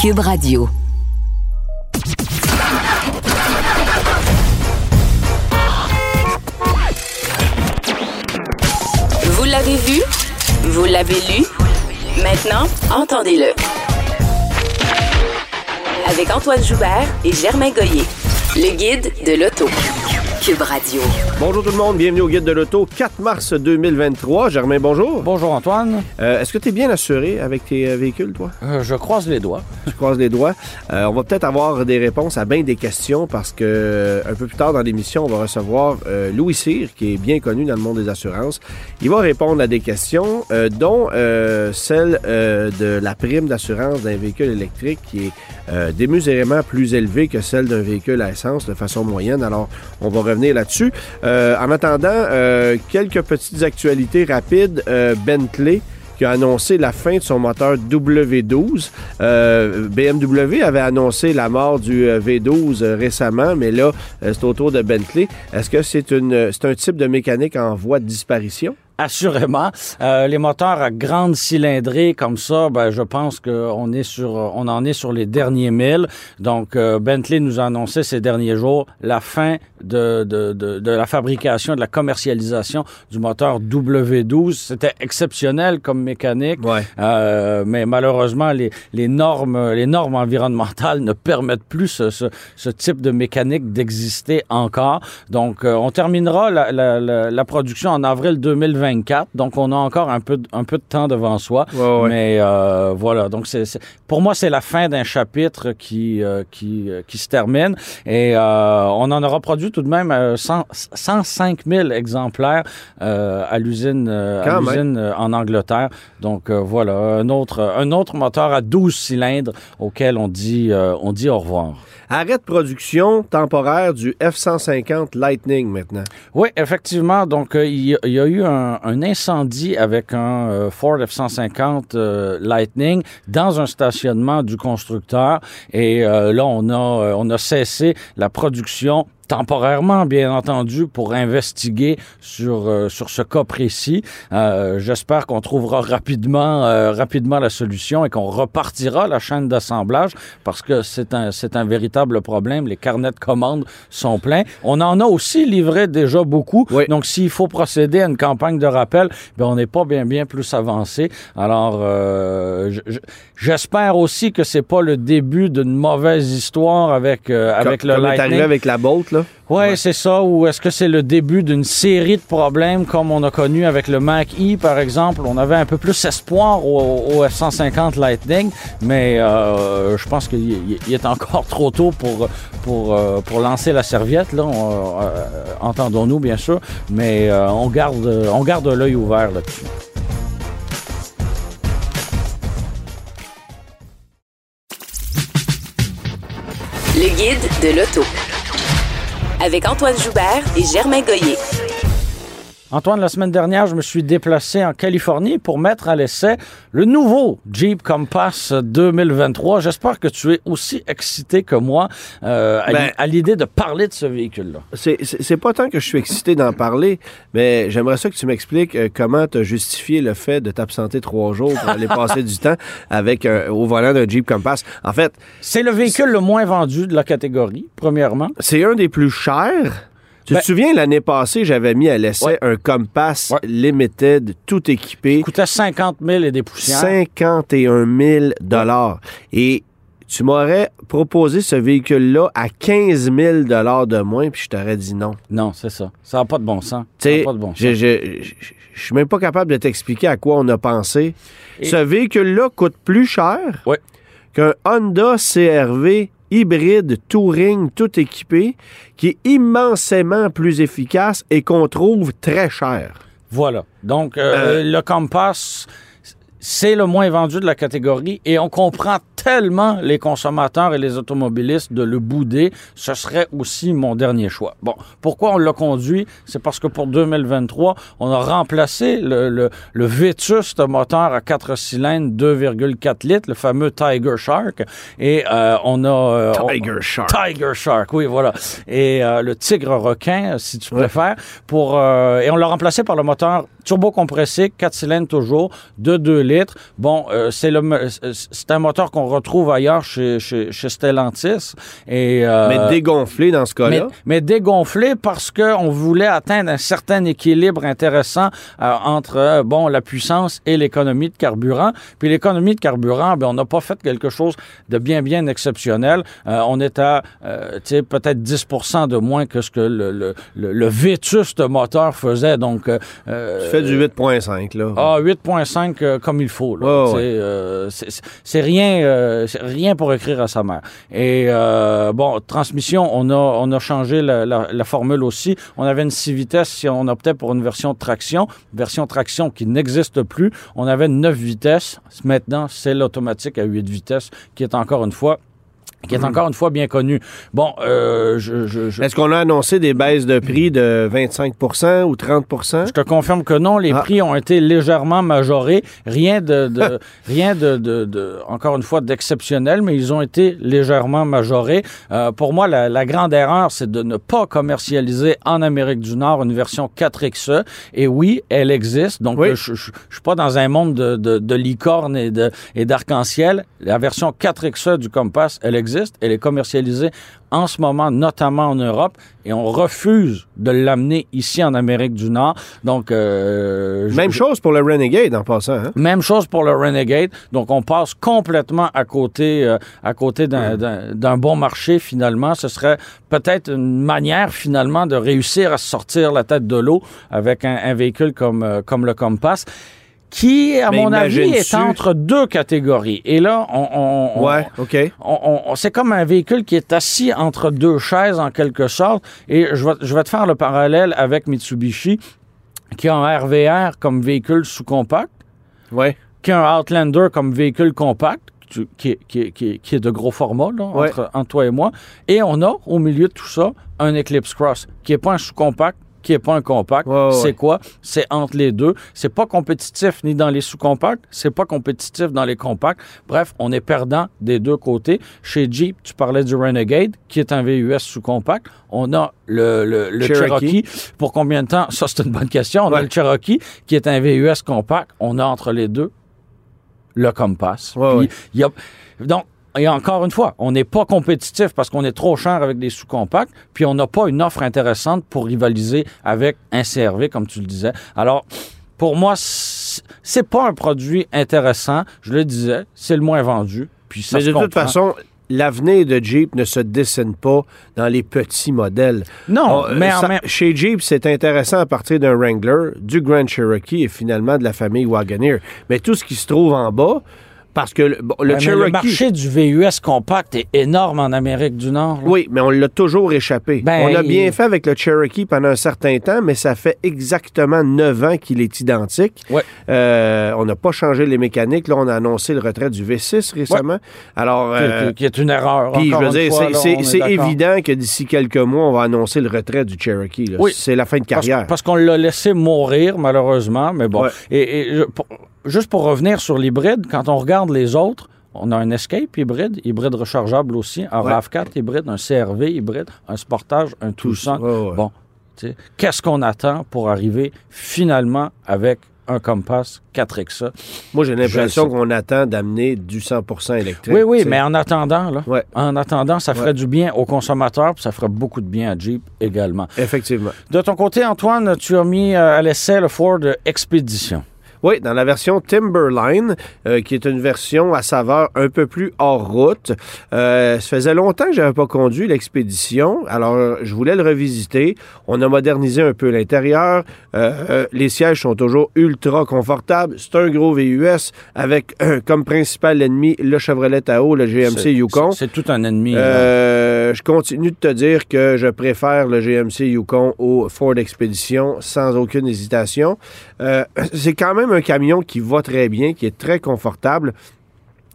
Cube Radio. Vous l'avez vu? Vous l'avez lu? Maintenant, entendez-le. Avec Antoine Joubert et Germain Goyer, le guide de l'auto. Cube Radio. Bonjour tout le monde, bienvenue au Guide de l'Auto, 4 mars 2023. Germain, bonjour. Bonjour Antoine. Euh, Est-ce que tu es bien assuré avec tes euh, véhicules, toi? Euh, je croise les doigts. Je croise les doigts. On va peut-être avoir des réponses à bien des questions parce que un peu plus tard dans l'émission, on va recevoir Louis Cyr, qui est bien connu dans le monde des assurances. Il va répondre à des questions, dont celle de la prime d'assurance d'un véhicule électrique qui est démesurément plus élevée que celle d'un véhicule à essence de façon moyenne. Alors, on va revenir là-dessus. Euh, en attendant, euh, quelques petites actualités rapides. Euh, Bentley qui a annoncé la fin de son moteur W12. Euh, BMW avait annoncé la mort du euh, V12 euh, récemment, mais là, c'est au tour de Bentley. Est-ce que c'est un type de mécanique en voie de disparition? Assurément, Euh, les moteurs à grande cylindrée comme ça, ben, je pense qu'on est sur, on en est sur les derniers milles. Donc, euh, Bentley nous a annoncé ces derniers jours la fin de, de, de, de la fabrication, de la commercialisation du moteur W12. C'était exceptionnel comme mécanique, Ouais. Euh, mais malheureusement, les, les normes, les normes environnementales ne permettent plus ce, ce, ce type de mécanique d'exister encore. Donc, on terminera la, la, la, la production en avril 2024. Donc, on a encore un peu, de- un peu de temps devant soi. Ouais, ouais. Mais euh, voilà. Donc, c'est, pour moi, c'est la fin d'un chapitre qui, euh, qui, euh, qui se termine. Et euh, on en aura produit tout de même euh, 100 105 000 exemplaires à l'usine, à euh, en Angleterre. Donc, voilà, un autre, un autre moteur à 12 cylindres auquel on dit, on dit au revoir. Arrêt de production temporaire du F-150 Lightning maintenant. Oui, effectivement. Donc, il y, a- il y a eu un, un incendie avec un euh, Ford F-150 euh, Lightning dans un stationnement du constructeur. Et euh, là, on a, on a cessé la production temporairement, bien entendu, pour investiguer sur, euh, sur ce cas précis. Euh, J'espère qu'on trouvera rapidement, euh, rapidement la solution et qu'on repartira la chaîne d'assemblage parce que c'est un, c'est un véritable problème. Les carnets de commandes sont pleins. On en a aussi livré déjà beaucoup. Oui. Donc, s'il faut procéder à une campagne de rappel, ben, on n'est pas bien, bien plus avancé. Alors, euh, je- je- j'espère aussi que c'est pas le début d'une mauvaise histoire avec, euh, avec comme, le comme est arrivé avec la Bolt, là. Ouais, c'est ça. Ou est-ce que c'est le début d'une série de problèmes comme on a connu avec le Mac E, par exemple? On avait un peu plus espoir au, au F-150 Lightning, mais euh, je pense qu'il il- il est encore trop tôt pour, pour, euh, pour lancer la serviette. Là, euh, entendons-nous, bien sûr, mais euh, on garde, on garde l'œil ouvert là-dessus. Le guide de l'auto. Avec Antoine Joubert et Germain Goyer. Antoine, la semaine dernière, je me suis déplacé en Californie pour mettre à l'essai le nouveau Jeep Compass 2023. J'espère que tu es aussi excité que moi euh, à Ben- à l'idée de parler de ce véhicule-là. C'est- pas tant que je suis excité d'en parler, mais j'aimerais ça que tu m'expliques euh, comment tu as justifié le fait de t'absenter trois jours pour aller passer du temps avec euh, au volant d'un Jeep Compass. En fait, C'est le véhicule le moins vendu de la catégorie, premièrement. c'est un des plus chers. Tu Ben- te souviens, l'année passée, j'avais mis à l'essai Ouais. un Compass Ouais. Limited, tout équipé, Il coûtait 50 000 et des poussières. 51 000 dollars. Et tu m'aurais proposé ce véhicule-là à 15 000 dollars de moins, puis je t'aurais dit non. Non, c'est ça. Ça n'a pas de bon sens. Tu Ça n'a sais, pas de bon sens. je, je, je- je suis même pas capable de t'expliquer à quoi on a pensé. Et- Ce véhicule-là coûte plus cher Ouais. qu'un Honda CRV hybride Touring tout équipé qui est immensément plus efficace et qu'on trouve très cher. Voilà. Donc, euh, le Compass, c'est le moins vendu de la catégorie et on comprend tellement les consommateurs et les automobilistes de le bouder. Ce serait aussi mon dernier choix. Bon, pourquoi on l'a conduit? C'est parce que pour 2023, on a remplacé le, le, le vétuste moteur à quatre cylindres 2,4 litres, le fameux Tiger Shark, et euh, on a... euh, on- Tiger Shark. Tiger Shark, oui, voilà. Et euh, le tigre requin, si tu Ouais. préfères. Pour, euh, et on l'a remplacé par le moteur turbo-compressé, 4 cylindres toujours, de 2 litres. Bon, euh, c'est le, me- c'est un moteur qu'on retrouve ailleurs chez, chez, chez Stellantis. Et, euh, Mais dégonflé dans ce cas-là? mais dégonflé parce qu'on voulait atteindre un certain équilibre intéressant euh, entre euh, bon la puissance et l'économie de carburant. Puis l'économie de carburant, ben, on n'a pas fait quelque chose de bien bien exceptionnel. Euh, on est à euh, peut-être 10 de moins que ce que le, le, le, le vétuste moteur faisait. Donc euh, Tu fais du 8.5, là. ah, 8.5 euh, comme il faut. Ouais, euh, c'est- rien, euh, rien pour écrire à sa mère. Et euh, bon, transmission, on a, on a changé la, la- la formule aussi. On avait une 6 vitesses si on optait pour une version traction, version traction qui n'existe plus. On avait 9 vitesses. Maintenant, c'est l'automatique à 8 vitesses qui est encore une fois qui est encore une fois bien connu. Bon, euh, je, je, je- Est-ce qu'on a annoncé des baisses de prix de 25 ou 30 Je te confirme que non, les Ah. prix ont été légèrement majorés. Rien de, de- rien de, de- de- encore une fois, d'exceptionnel, mais ils ont été légèrement majorés. Euh, pour moi, la, la grande erreur, c'est de ne pas commercialiser en Amérique du Nord une version 4XE. Et oui, elle existe. Donc, Oui. je, je, je suis pas dans un monde de, de, de licorne et d'arc-en-ciel. La version 4XE du Compass, elle existe. Elle est commercialisée en ce moment, notamment en Europe, et on refuse de l'amener ici en Amérique du Nord. Donc, euh, je- Même chose pour le Renegade en passant. Hein? même chose pour le Renegade. Donc, on passe complètement à côté, euh, à côté d'un- bon marché, finalement. Ce serait peut-être une manière, finalement, de réussir à sortir la tête de l'eau avec un, un véhicule comme, euh, comme le Compass qui, à Mais mon avis, est entre deux catégories. Et là, on, on- on- Ouais, OK. on- on- on- c'est comme un véhicule qui est assis entre deux chaises en quelque sorte. Et je vais, je vais te faire le parallèle avec Mitsubishi, qui a un RVR comme véhicule sous-compact, Ouais. qui a un Outlander comme véhicule compact, qui, est- qui est- qui est- qui est de gros format, là, Ouais. entre, entre toi et moi. Et on a, au milieu de tout ça, un Eclipse Cross, qui n'est pas un sous-compact, qui n'est pas un compact. Ouais, ouais, c'est quoi? C'est entre les deux. C'est pas compétitif ni dans les sous-compacts, c'est pas compétitif dans les compacts. Bref, on est perdant des deux côtés. Chez Jeep, tu parlais du Renegade, qui est un VUS sous-compact. On a le, le, le Cherokee. Cherokee. Pour combien de temps? Ça, c'est une bonne question. On a le Cherokee, qui est un VUS compact. On a entre les deux le Compass. Puis, ouais. il y a- donc, et encore une fois, on n'est pas compétitif parce qu'on est trop cher avec des sous-compacts, puis on n'a pas une offre intéressante pour rivaliser avec un CRV, comme tu le disais. Alors, pour moi, c'est pas un produit intéressant. Je le disais, c'est le moins vendu. Puis ça Mais se de toute façon, l'avenir de Jeep ne se dessine pas dans les petits modèles. Non, On- mais en ça- même Chez Jeep, c'est intéressant à partir d'un Wrangler, du Grand Cherokee et finalement de la famille Wagoneer. Mais tout ce qui se trouve en bas, parce que le, bon, le Ouais, mais Cherokee... le marché du VUS compact est énorme en Amérique du Nord. là. Oui, mais on l'a toujours échappé. Ben, on a bien il- fait avec le Cherokee pendant un certain temps, mais ça fait exactement neuf ans qu'il est identique. Ouais. Euh, on n'a pas changé les mécaniques. Là, on a annoncé le retrait du V6 récemment. Alors, Qui- euh, qui, est une erreur. puis je veux dire, c'est- évident que d'ici quelques mois, on va annoncer le retrait du Cherokee. Oui. C'est la fin de carrière. parce qu'on l'a laissé mourir, malheureusement. Mais bon. Et, et juste pour revenir sur l'hybride, quand on regarde les autres, on a un Escape hybride, hybride rechargeable aussi, un Ouais. RAV4 hybride, un CRV hybride, un Sportage, un Tucson. Ouais, ouais. Bon, tu sais, qu'est-ce qu'on attend pour arriver finalement avec un Compass 4XA? Moi, j'ai l'impression qu'on attend d'amener du 100% électrique. Oui, oui, mais en attendant, là, Ouais. en attendant, ça ferait Ouais. du bien aux consommateurs, puis ça ferait beaucoup de bien à Jeep également. Effectivement. De ton côté, Antoine, tu as mis euh, à l'essai le Ford Expedition. Oui, dans la version Timberline, euh, qui est une version à saveur un peu plus hors route. Euh, ça faisait longtemps que j'avais pas conduit l'expédition, alors euh, je voulais le revisiter. On a modernisé un peu l'intérieur. Euh, les sièges sont toujours ultra confortables. C'est un gros VUS avec comme principal ennemi le Chevrolet Tahoe, le GMC Yukon. C'est tout un ennemi. je continue de te dire que je préfère le GMC Yukon au Ford Expedition sans aucune hésitation. C'est quand même un camion qui va très bien, qui est très confortable.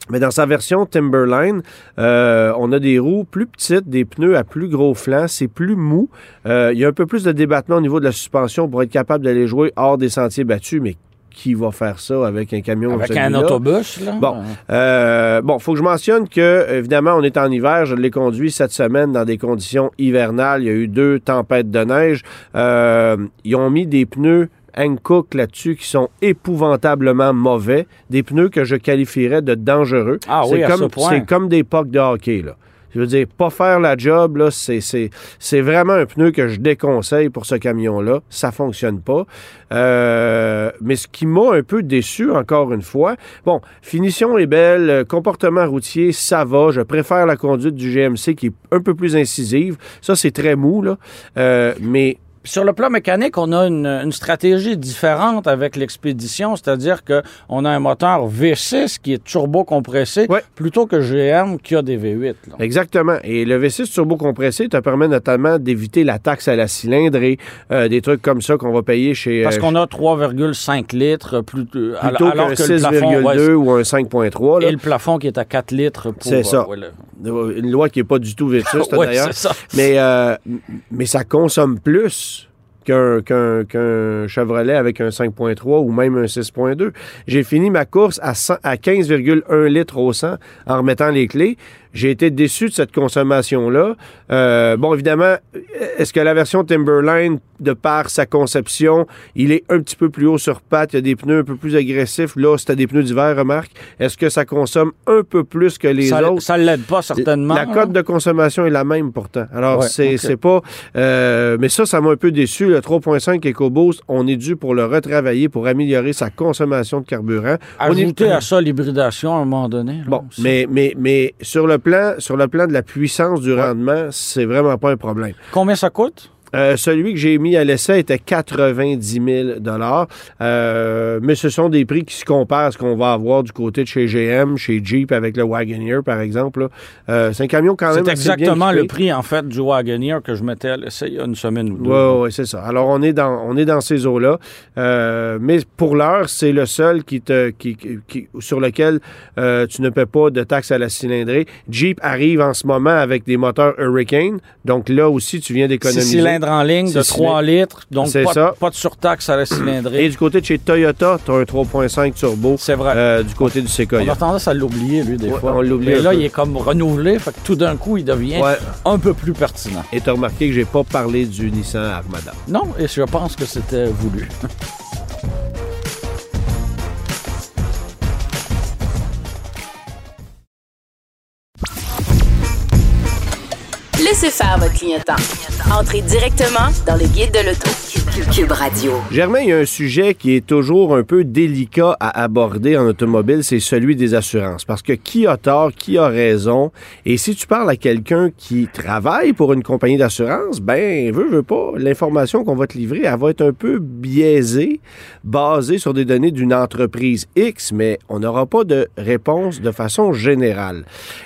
Mais dans sa version Timberline, euh, on a des roues plus petites, des pneus à plus gros flancs, c'est plus mou. Euh, il y a un peu plus de débattement au niveau de la suspension pour être capable d'aller jouer hors des sentiers battus, mais qui va faire ça avec un camion comme Avec un autobus, là? Bon. Euh, bon, faut que je mentionne que, évidemment, on est en hiver. Je l'ai conduit cette semaine dans des conditions hivernales. Il y a eu deux tempêtes de neige. Euh, ils ont mis des pneus Hankook là-dessus qui sont épouvantablement mauvais, des pneus que je qualifierais de dangereux. Ah oui, c'est comme, ce des pucks de hockey, là. Je veux dire, pas faire la job, là, c'est vraiment un pneu que je déconseille pour ce camion-là. Ça fonctionne pas. Euh, mais ce qui m'a un peu déçu, encore une fois, bon, finition est belle, euh, comportement routier, ça va. Je préfère la conduite du GMC qui est un peu plus incisive. Ça, c'est très mou, là. Euh, mais Sur le plan mécanique, on a une, une stratégie différente avec l'expédition, c'est-à-dire que on a un moteur V6 qui est turbo-compressé plutôt que GM qui a des V8. là. Exactement. Et le V6 turbo compressé te permet notamment d'éviter la taxe à la cylindrée, euh, des trucs comme ça qu'on va payer chez. Parce euh, qu'on a 3,5 litres plutôt, al- plutôt alors que le plafond, 6,2 ouais, ou un 5,3. là. et le plafond qui est à 4 litres pour... C'est ça. ouais, le- Une loi qui n'est pas du tout vétuste, Ouais, d'ailleurs. Mais, euh, mais ça consomme plus qu'un qu'un- qu'un Chevrolet avec un 5.3 ou même un 6.2. J'ai fini ma course à, 100 à 15,1 litres au 100 en remettant les clés. J'ai été déçu de cette consommation-là. Euh, bon, évidemment, est-ce que la version Timberline, de par sa conception, il est un petit peu plus haut sur patte, il y a des pneus un peu plus agressifs. Là, c'était des pneus d'hiver, remarque. Est-ce que ça consomme un peu plus que les ça, autres? ça l'aide pas certainement. La là. cote de consommation est la même pourtant. Alors, Ouais, c'est pas. euh, mais ça, ça m'a un peu déçu. Le 3.5 EcoBoost, on est dû pour le retravailler pour améliorer sa consommation de carburant. On est- Ajouter à ça l'hybridation à un moment donné. là, Bon, aussi. mais, mais, mais sur, le plan, sur le plan de la puissance du rendement, c'est vraiment pas un problème. Combien ça coûte? Euh, celui que j'ai mis à l'essai était 90 000 euh, mais ce sont des prix qui se comparent à ce qu'on va avoir du côté de chez GM, chez Jeep avec le Wagoneer, par exemple. Euh, c'est un camion quand même C'est bien exactement le prix, en fait, du Wagoneer que je mettais à l'essai il y a une semaine ou deux. Oui, oui, c'est ça. Alors, on est dans, on est dans ces eaux-là. Euh, mais pour l'heure, c'est le seul qui te, qui, sur lequel euh, tu ne paies pas de taxes à la cylindrée. Jeep arrive en ce moment avec des moteurs Hurricane. Donc là aussi, tu viens d'économiser. En ligne de Six 3 litres, donc pas, ça. pas de surtaxe à la cylindrée. Et du côté de chez Toyota, tu as un 3.5 turbo C'est vrai. euh, du côté du on Sequoia. a tendance à l'oublier, lui, des Ouais, fois. on l'oublie Mais là, peu. il est comme renouvelé, fait que tout d'un coup, il devient Ouais. un peu plus pertinent. Et tu as remarqué que j'ai pas parlé du Nissan Armada. Non, et je pense que c'était voulu. Laissez faire votre clientèle. Entrez directement dans le guide de l'auto. Cube. Germain, il y a un sujet qui est toujours un peu délicat à aborder en automobile, c'est celui des assurances. Parce que qui a tort, qui a raison? Et si tu parles à quelqu'un qui travaille pour une compagnie d'assurance, ben, veut, veut pas, l'information qu'on va te livrer, elle va être un peu biaisée, basée sur des données d'une entreprise X, mais on n'aura pas de réponse de façon générale.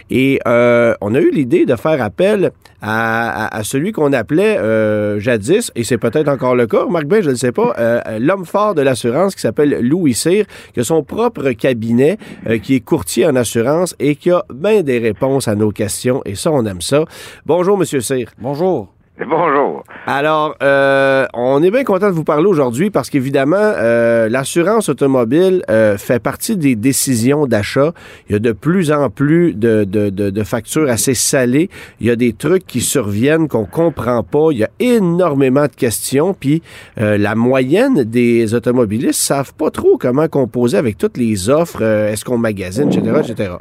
Et euh, on a eu l'idée de faire appel à celui qu'on appelait euh, jadis, et c'est peut-être encore le cas, Marc Ben, je ne sais pas, euh, l'homme fort de l'assurance qui s'appelle Louis Cyr, qui a son propre cabinet, euh, qui est courtier en assurance et qui a bien des réponses à nos questions, et ça, on aime ça. Bonjour, Monsieur Cyr. Bonjour. Bonjour. Alors, euh, on est bien content de vous parler aujourd'hui parce qu'évidemment, euh, l'assurance automobile euh, fait partie des décisions d'achat. Il y a de plus en plus de, de, de, de factures assez salées. Il y a des trucs qui surviennent qu'on comprend pas. Il y a énormément de questions. Puis euh, la moyenne des automobilistes savent pas trop comment composer avec toutes les offres. euh, Est-ce qu'on magasine, etc., etc.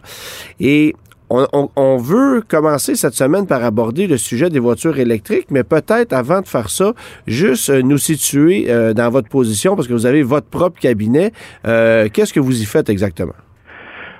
Et on, veut commencer cette semaine par aborder le sujet des voitures électriques, mais peut-être avant de faire ça, juste euh, nous situer euh, dans votre position, parce que vous avez votre propre cabinet. Euh, Qu'est-ce que vous y faites exactement?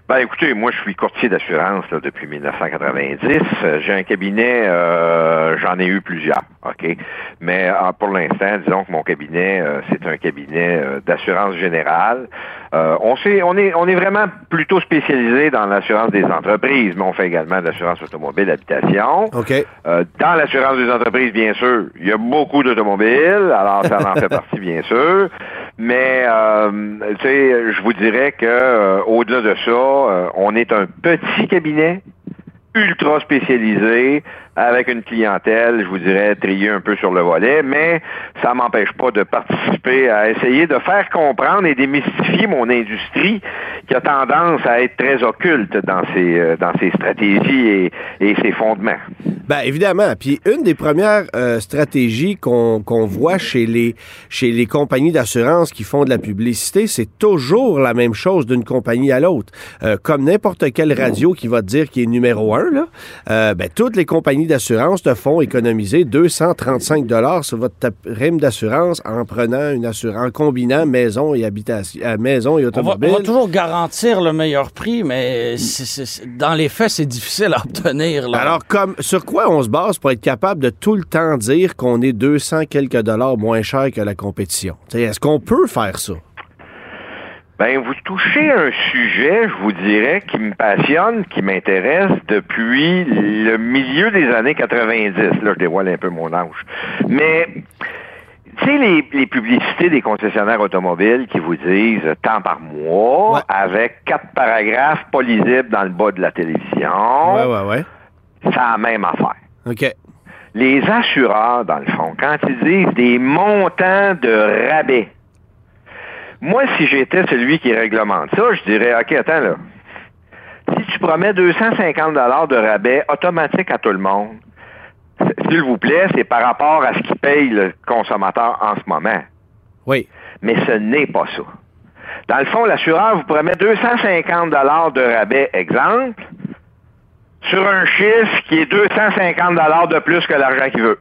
Ben écoutez, moi je suis courtier d'assurance là, depuis 1990. Euh, J'ai un cabinet, euh, j'en ai eu plusieurs, ok? Mais euh, pour l'instant, disons que mon cabinet, euh, c'est un cabinet euh, d'assurance générale. Euh, on, sait, on est, on est vraiment plutôt spécialisé dans l'assurance des entreprises, mais on fait également de l'assurance automobile habitation. OK. Euh, dans l'assurance des entreprises, bien sûr, il y a beaucoup d'automobiles, alors ça en fait partie, bien sûr. Mais, euh, je vous dirais que euh, au-delà de ça, euh, on est un petit cabinet ultra spécialisé, avec une clientèle, je vous dirais, triée un peu sur le volet, mais ça m'empêche pas de participer à essayer de faire comprendre et démystifier mon industrie qui a tendance à être très occulte dans ses, euh, dans ses stratégies et, ses fondements. Ben évidemment. Puis une des premières euh, stratégies qu'on voit chez les chez les compagnies d'assurance qui font de la publicité, c'est toujours la même chose d'une compagnie à l'autre. Euh, comme n'importe quelle radio qui va te dire qu'il est numéro un, ben, toutes les compagnies d'assurance te font économiser 235 dollars sur votre rime d'assurance en prenant une assurance, en combinant maison et habitation, euh, maison et On va, automobile. on va toujours garantir le meilleur prix, mais dans les faits, c'est difficile à obtenir. là. Alors, comme, sur quoi on se base pour être capable de tout le temps dire qu'on est 200 quelques dollars moins cher que la compétition? Est-ce qu'on peut faire ça? Ben, vous touchez un sujet, je vous dirais, qui me passionne, qui m'intéresse depuis le milieu des années 90. Là, je dévoile un peu mon âge. Mais, tu sais, les, les publicités des concessionnaires automobiles qui vous disent tant par mois, Ouais. avec quatre paragraphes pas lisibles dans le bas de la télévision, Ouais, ouais, ouais. c'est la même affaire. OK. Les assureurs, dans le fond, quand ils disent des montants de rabais, moi, si j'étais celui qui réglemente ça, je dirais, OK, attends là. Si tu promets 250 dollars de rabais automatique à tout le monde, s'il vous plaît, c'est par rapport à ce qui paye le consommateur en ce moment. Oui. Mais ce n'est pas ça. Dans le fond, l'assureur vous promet 250 dollars de rabais, exemple, sur un chiffre qui est 250 dollars de plus que l'argent qu'il veut.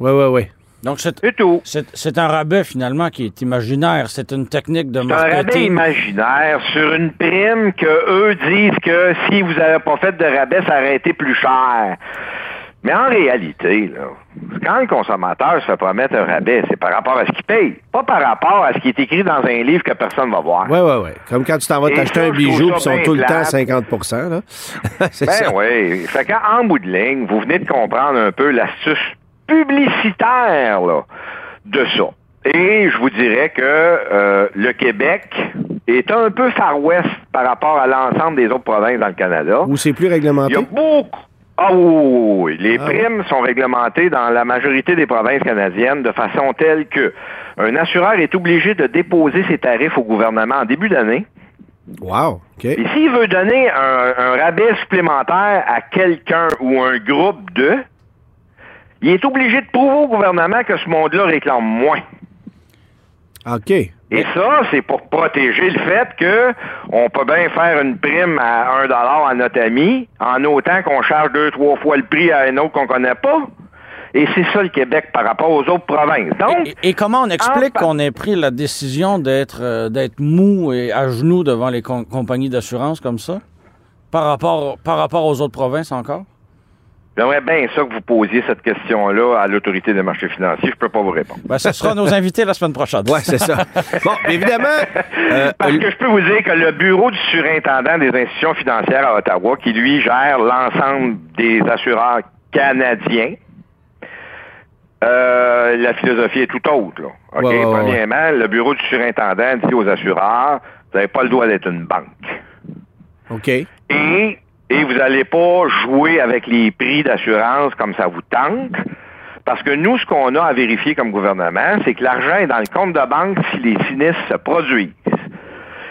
Oui, oui, oui. Donc, c'est un rabais finalement qui est imaginaire. C'est une technique de C'est un rabais marketing. imaginaire sur une prime que eux disent que si vous n'avez pas fait de rabais, ça aurait été plus cher. Mais en réalité, là, quand le consommateur se fait promettre un rabais, c'est par rapport à ce qu'il paye, pas par rapport à ce qui est écrit dans un livre que personne ne va voir. Oui, oui, oui. Comme quand tu t'en vas Et t'acheter un bijou, puis ils sont tout le temps plate. 50 là. C'est Ben ça. oui. Fait qu'en bout de ligne, vous venez de comprendre un peu l'astuce publicitaire là, de ça. Et je vous dirais que euh, le Québec est un peu Far West par rapport à l'ensemble des autres provinces dans le Canada. Ou c'est plus Il réglementé? y a beaucoup. Ah oui, oui, oui, oui. Les Ah primes sont réglementées dans la majorité des provinces canadiennes de façon telle que un assureur est obligé de déposer ses tarifs au gouvernement en début d'année. Wow. OK. Et s'il veut donner un, un rabais supplémentaire à quelqu'un ou un groupe de, il est obligé de prouver au gouvernement que ce monde-là réclame moins. OK. Et ça, c'est pour protéger le fait que on peut bien faire une prime à un dollar à notre ami, en autant qu'on charge deux, trois fois le prix à un autre qu'on connaît pas. Et c'est ça le Québec par rapport aux autres provinces. Donc, Et, et comment on explique qu'on ait pris la décision d'être euh, d'être mou et à genoux devant les com- compagnies d'assurance comme ça? Par rapport, par rapport aux autres provinces encore? J'aimerais bien ça que vous posiez cette question-là à l'autorité des marchés financiers. Je peux pas vous répondre. Ben, ce sera nos invités la semaine prochaine. Ouais, c'est ça. Bon, évidemment, euh, Parce que je peux vous dire que le bureau du surintendant des institutions financières à Ottawa, qui lui gère l'ensemble des assureurs canadiens, euh, la philosophie est tout autre. Là. OK? Ouais, ouais, ouais, Premièrement, le bureau du surintendant dit aux assureurs, vous n'avez pas le droit d'être une banque. OK. Et, et vous n'allez pas jouer avec les prix d'assurance comme ça vous tente. Parce que nous, ce qu'on a à vérifier comme gouvernement, c'est que l'argent est dans le compte de banque si les sinistres se produisent.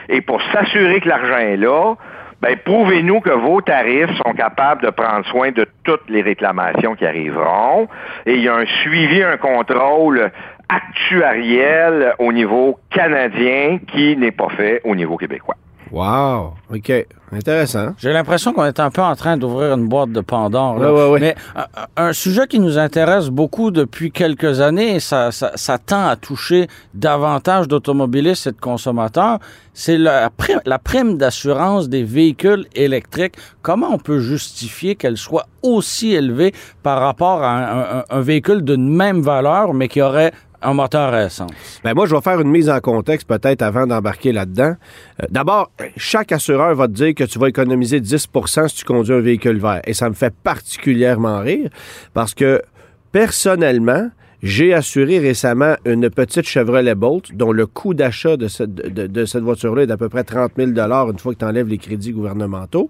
Et pour s'assurer que l'argent est là, ben, prouvez-nous que vos tarifs sont capables de prendre soin de toutes les réclamations qui arriveront. Et il y a un suivi, un contrôle actuariel au niveau canadien qui n'est pas fait au niveau québécois. Wow. OK. Intéressant. J'ai l'impression qu'on est un peu en train d'ouvrir une boîte de Pandore. là. Ouais, ouais, ouais. Mais un, un sujet qui nous intéresse beaucoup depuis quelques années, et ça, ça, ça tend à toucher davantage d'automobilistes et de consommateurs, c'est la prime, la prime d'assurance des véhicules électriques. Comment on peut justifier qu'elle soit aussi élevée par rapport à un, un- un véhicule d'une même valeur, mais qui aurait un moteur à essence? Ben moi, je vais faire une mise en contexte peut-être avant d'embarquer là-dedans. Euh, D'abord, chaque assureur va te dire que tu vas économiser 10% si tu conduis un véhicule vert. Et ça me fait particulièrement rire parce que personnellement, J'ai assuré récemment une petite Chevrolet Bolt dont le coût d'achat de cette, voiture-là est d'à peu près 30 000 une fois que tu enlèves les crédits gouvernementaux.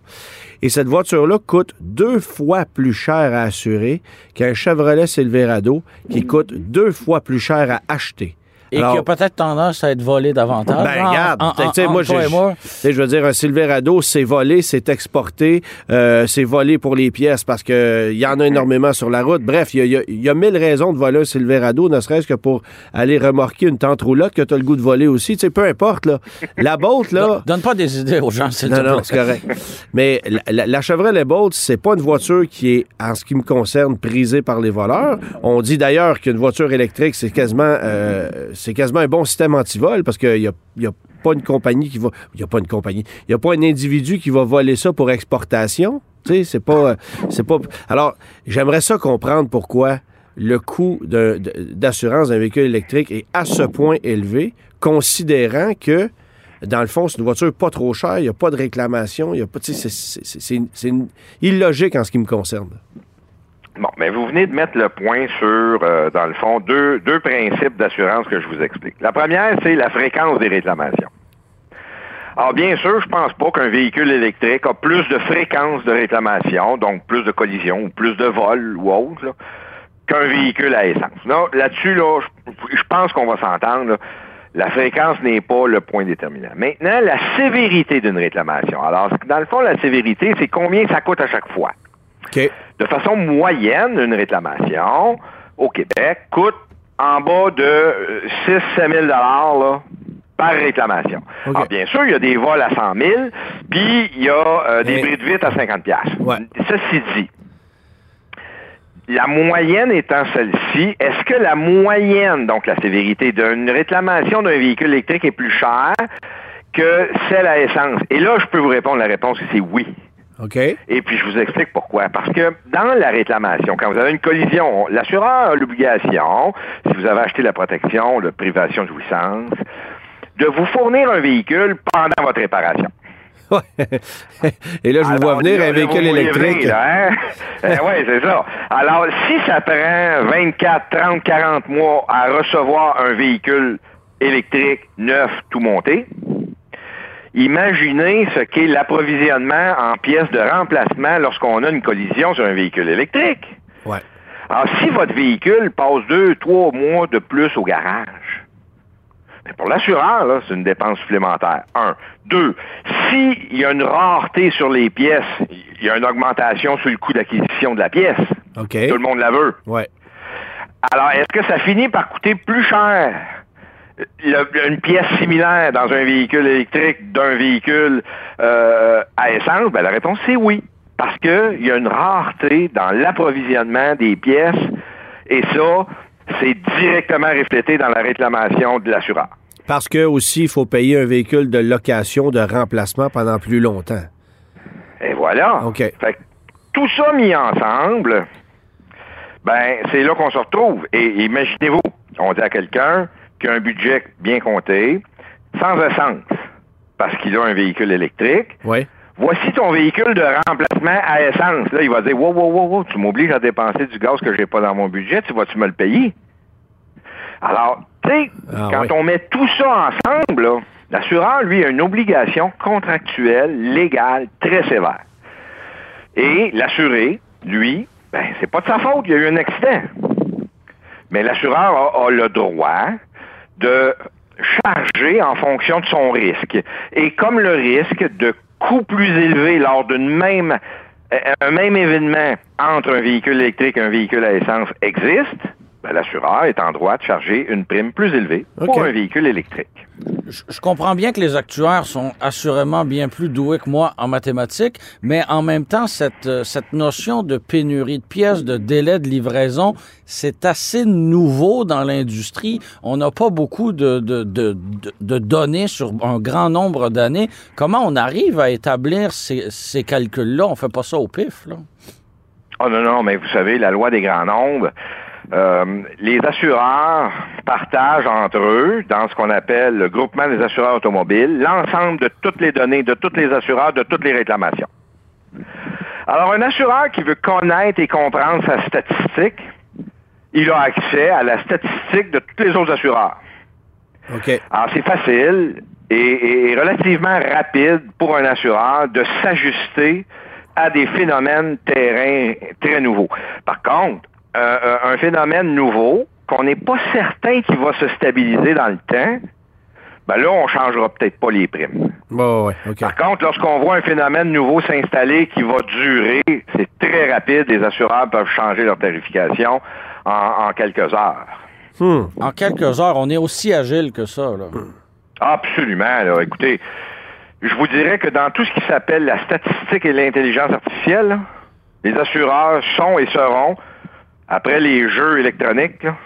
Et cette voiture-là coûte deux fois plus cher à assurer qu'un Chevrolet Silverado qui coûte deux fois plus cher à acheter. Et qui a peut-être tendance à être volé davantage. Ben, regarde, moi, je veux dire, un Silverado, c'est volé, c'est exporté, euh, c'est volé pour les pièces parce qu'il y en a énormément sur la route. Bref, il y, a, mille raisons de voler un Silverado, ne serait-ce que pour aller remorquer une tente roulotte que tu as le goût de voler aussi. Tu sais, peu importe, là. La Bolt, là. Donne pas des idées aux gens, c'est Non, non, c'est correct. Mais la, la, Chevrolet Bolt, c'est pas une voiture qui est, en ce qui me concerne, prisée par les voleurs. On dit d'ailleurs qu'une voiture électrique, c'est quasiment. Euh, c'est quasiment un bon système anti-vol parce qu'il n'y a, y a pas une compagnie qui va. Il n'y a pas une compagnie. Il n'y a pas un individu qui va voler ça pour exportation. Tu sais, c'est pas. C'est pas. Alors, j'aimerais ça comprendre pourquoi le coût d'assurance d'un véhicule électrique est à ce point élevé, considérant que, dans le fond, c'est une voiture pas trop chère, il n'y a pas de réclamation, il y a. C'est illogique en ce qui me concerne. Bon, mais vous venez de mettre le point sur, euh, dans le fond, deux, deux principes d'assurance que je vous explique. La première, c'est la fréquence des réclamations. Alors, bien sûr, je pense pas qu'un véhicule électrique a plus de fréquence de réclamation, donc plus de collisions ou plus de vols ou autre, qu'un véhicule à essence. Non, là-dessus, là, je pense qu'on va s'entendre. La fréquence n'est pas le point déterminant. Maintenant, la sévérité d'une réclamation. Alors, dans le fond, la sévérité, c'est combien ça coûte à chaque fois. De façon moyenne, une réclamation au Québec coûte en bas de 6 7 000 là, par réclamation. Alors, bien sûr, il y a des vols à 100 000, puis il y a euh, des bris de vite à 50 ouais. Ceci dit, la moyenne étant celle-ci, est-ce que la moyenne, donc la sévérité d'une réclamation d'un véhicule électrique est plus chère que celle à essence? Et là, je peux vous répondre, la réponse c'est oui. Et puis, je vous explique pourquoi. Parce que dans la réclamation, quand vous avez une collision, l'assureur a l'obligation, si vous avez acheté la protection, la privation de jouissance, de vous fournir un véhicule pendant votre réparation. Et là, je vous vois venir un véhicule électrique. Hein? Eh oui, c'est ça. Alors, si ça prend 24, 30, 40 mois à recevoir un véhicule électrique neuf tout monté, Imaginez ce qu'est l'approvisionnement en pièces de remplacement lorsqu'on a une collision sur un véhicule électrique. Ouais. Alors, si votre véhicule passe deux, trois mois de plus au garage, mais pour l'assureur, c'est une dépense supplémentaire. Un. Deux, s'il y a une rareté sur les pièces, il y a une augmentation sur le coût d'acquisition de la pièce. Tout le monde la veut. Ouais. Alors, est-ce que ça finit par coûter plus cher? Une pièce similaire dans un véhicule électrique d'un véhicule euh, à essence? Ben, la réponse, c'est oui. Parce qu'il y a une rareté dans l'approvisionnement des pièces et ça, c'est directement reflété dans la réclamation de l'assureur. Parce que aussi, il faut payer un véhicule de location, de remplacement pendant plus longtemps. Et voilà. OK. Fait tout ça mis ensemble, ben, c'est là qu'on se retrouve. Et imaginez-vous, on dit à quelqu'un, qui a un budget bien compté, sans essence, parce qu'il a un véhicule électrique. Oui. Voici ton véhicule de remplacement à essence. Là, il va dire Wow, wow, wow, wow, tu m'obliges à dépenser du gaz que je n'ai pas dans mon budget, tu vas-tu me le payer? Alors, tu sais, ah, quand on met tout ça ensemble, l'assureur, lui, a une obligation contractuelle, légale, très sévère. Et l'assuré, lui, ben, c'est pas de sa faute, il y a eu un accident. Mais l'assureur a, le droit de charger en fonction de son risque. Et comme le risque de coût plus élevé lors d'une même un même événement entre un véhicule électrique et un véhicule à essence existe, ben, l'assureur est en droit de charger une prime plus élevée pour un véhicule électrique. Je, comprends bien que les actuaires sont assurément bien plus doués que moi en mathématiques, mais en même temps, cette, euh, cette notion de pénurie de pièces, de délai de livraison, c'est assez nouveau dans l'industrie. On n'a pas beaucoup de, de, de, de, données sur un grand nombre d'années. Comment on arrive à établir ces, ces calculs-là? On fait pas ça au pif, là. Oh non, non, mais vous savez, la loi des grands nombres, euh, les assureurs partagent entre eux, dans ce qu'on appelle le groupement des assureurs automobiles, l'ensemble de toutes les données de tous les assureurs, de toutes les réclamations. Alors, un assureur qui veut connaître et comprendre sa statistique, il a accès à la statistique de tous les autres assureurs. Alors, c'est facile et, et relativement rapide pour un assureur de s'ajuster à des phénomènes terrain très nouveaux. Par contre, euh, euh, un phénomène nouveau qu'on n'est pas certain qu'il va se stabiliser dans le temps, ben là, on changera peut-être pas les primes. Bon, ouais, OK. Par contre, lorsqu'on voit un phénomène nouveau s'installer qui va durer, c'est très rapide. Les assureurs peuvent changer leur tarification en, en quelques heures. Hmm. En quelques heures, on est aussi agile que ça. Là. Absolument. Là. Écoutez, je vous dirais que dans tout ce qui s'appelle la statistique et l'intelligence artificielle, les assureurs sont et seront, après les jeux électroniques, là,